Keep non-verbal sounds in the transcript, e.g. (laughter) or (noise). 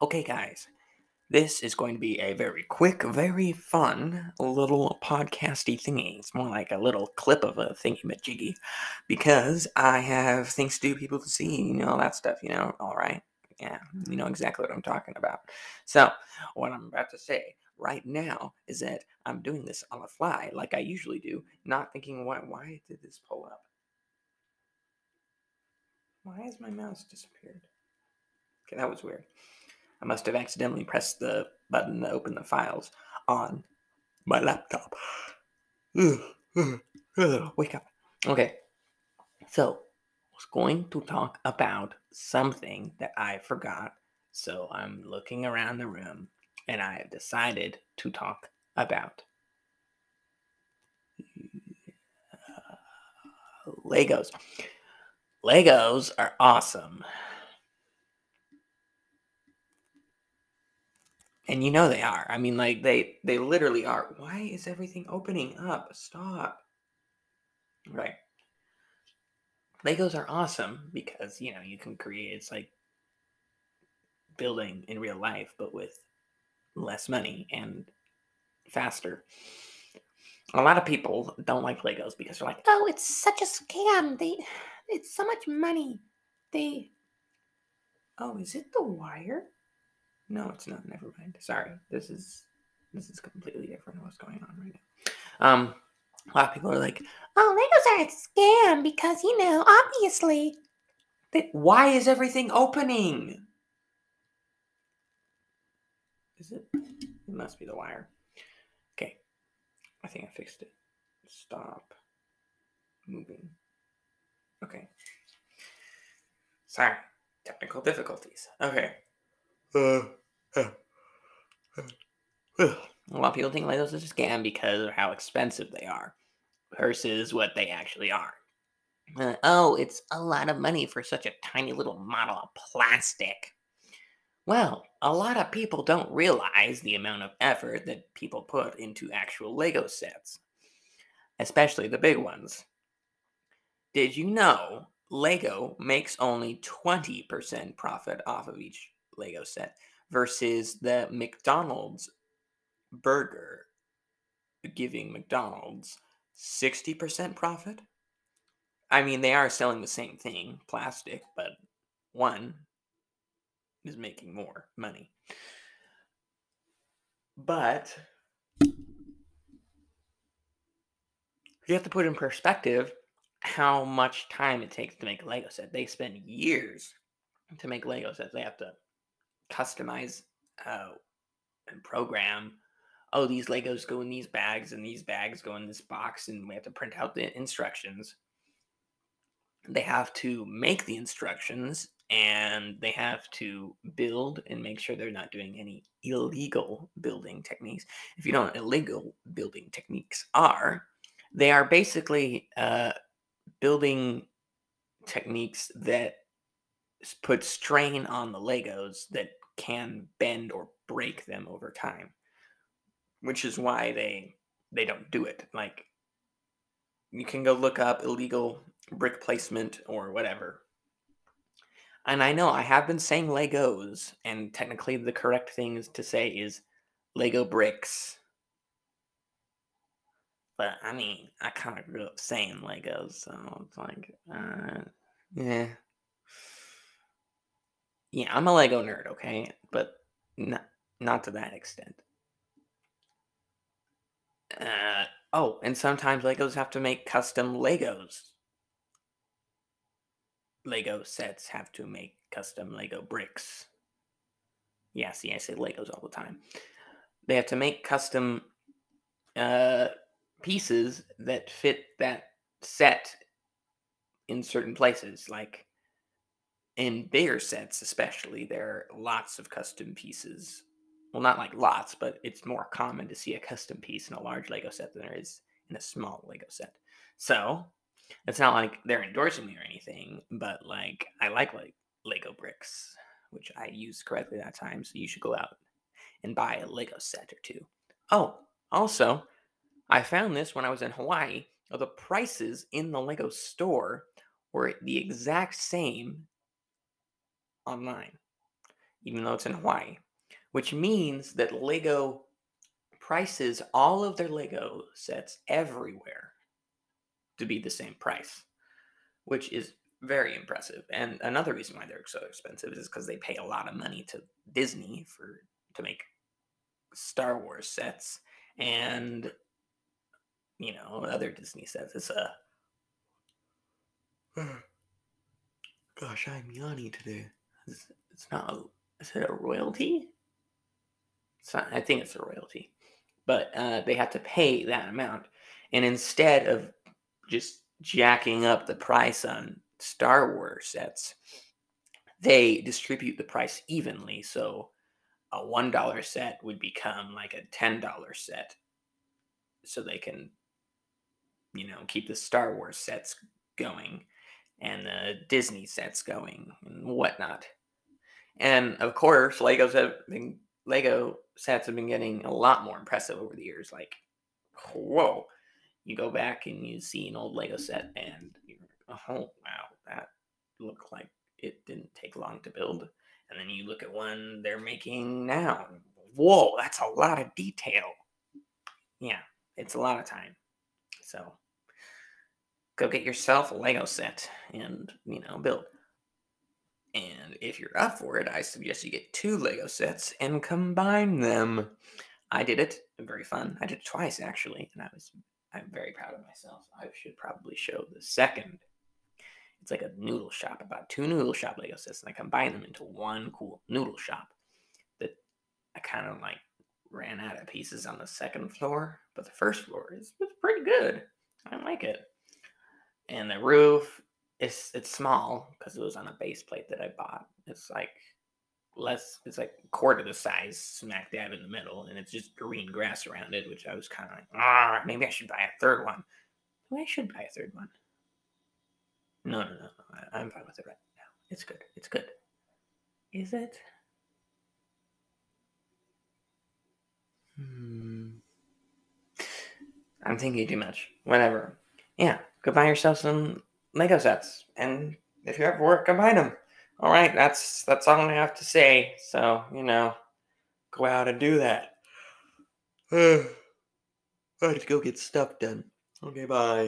Okay, guys, this is going to be a very quick, very fun little podcasty thingy. It's more like a little clip of a thingy majiggy because I have things to do, people to see, you know, all that stuff, you know, all right. Yeah, you know exactly what I'm talking about. So, what I'm about to say right now is that I'm doing this on the fly, like I usually do, not thinking, why, why did this pull up? Why has my mouse disappeared? Okay, that was weird. I must have accidentally pressed the button to open the files on my laptop. (sighs) Wake up. Okay. So, I was going to talk about something that I forgot. So, I'm looking around the room and I have decided to talk about uh, Legos. Legos are awesome. And you know they are. I mean, like they they literally are. Why is everything opening up? Stop. Right. Legos are awesome because you know you can create it's like building in real life, but with less money and faster. A lot of people don't like Legos because they're like, oh, it's such a scam. They, it's so much money. They, oh, is it the wire? No, it's not. Never mind. Sorry. This is this is completely different what's going on right now. Um, a lot of people are like, "Oh, Legos are a scam because you know, obviously." They, why is everything opening? Is it? It must be the wire. Okay, I think I fixed it. Stop moving. Okay. Sorry, technical difficulties. Okay. Uh, a lot of people think Legos is a scam because of how expensive they are versus what they actually are. Uh, oh, it's a lot of money for such a tiny little model of plastic. Well, a lot of people don't realize the amount of effort that people put into actual Lego sets, especially the big ones. Did you know Lego makes only 20% profit off of each Lego set versus the McDonald's burger giving McDonald's 60% profit. I mean, they are selling the same thing, plastic, but one is making more money. But you have to put in perspective how much time it takes to make a Lego set. They spend years to make Lego sets. They have to customize uh, and program. Oh, these Legos go in these bags, and these bags go in this box, and we have to print out the instructions. They have to make the instructions, and they have to build and make sure they're not doing any illegal building techniques. If you don't know what illegal building techniques are, they are basically uh, building techniques that put strain on the Legos that can bend or break them over time, which is why they they don't do it. Like you can go look up illegal brick placement or whatever. And I know I have been saying Legos, and technically the correct thing to say is Lego bricks. But I mean, I kind of grew up saying Legos, so it's like, uh, yeah, yeah, I'm a Lego nerd, okay? But not not to that extent. Uh, oh, and sometimes Legos have to make custom Legos. Lego sets have to make custom Lego bricks. Yeah, see, I say Legos all the time. They have to make custom uh, pieces that fit that set in certain places. Like in bigger sets, especially, there are lots of custom pieces. Well, not like lots, but it's more common to see a custom piece in a large Lego set than there is in a small Lego set. So it's not like they're endorsing me or anything, but like I like like Lego bricks, which I used correctly that time. So you should go out and buy a Lego set or two. Oh, also, I found this when I was in Hawaii. The prices in the Lego store were the exact same online. even though it's in Hawaii, which means that Lego prices all of their Lego sets everywhere to be the same price, which is very impressive. And another reason why they're so expensive is because they pay a lot of money to Disney for to make Star Wars sets and you know other Disney sets. It's a uh, (sighs) gosh, I'm yawning today. It's, it's not. A, is it a royalty? It's not. I think it's a royalty, but uh, they have to pay that amount, and instead of just jacking up the price on Star Wars sets, they distribute the price evenly. So a one dollar set would become like a ten dollar set, so they can, you know, keep the Star Wars sets going and the Disney sets going and whatnot. And of course, Legos have been Lego sets have been getting a lot more impressive over the years. Like, whoa, you go back and you see an old Lego set, and you're, oh wow, that looked like it didn't take long to build. And then you look at one they're making now. Whoa, that's a lot of detail. Yeah, it's a lot of time. So go get yourself a Lego set and, you know, build. And if you're up for it, I suggest you get two Lego sets and combine them. I did it. Very fun. I did it twice actually, and I was I'm very proud of myself. I should probably show the second. It's like a noodle shop, about two noodle shop Lego sets, and I combine them into one cool noodle shop that I kind of like ran out of pieces on the second floor, but the first floor is it's pretty good. I like it. And the roof is it's small because it was on a base plate that I bought. It's like less it's like quarter the size smack dab in the middle and it's just green grass around it which i was kind of like ah maybe i should buy a third one. Maybe i should buy a third one. No no no I, i'm fine with it right now. It's good it's good. Is it? Hmm. i'm thinking too much. Whatever. Yeah go buy yourself some lego sets and if you're at work combine them all right, that's that's all I have to say. So, you know, go out and do that. (sighs) Have to go get stuff done. Okay, bye.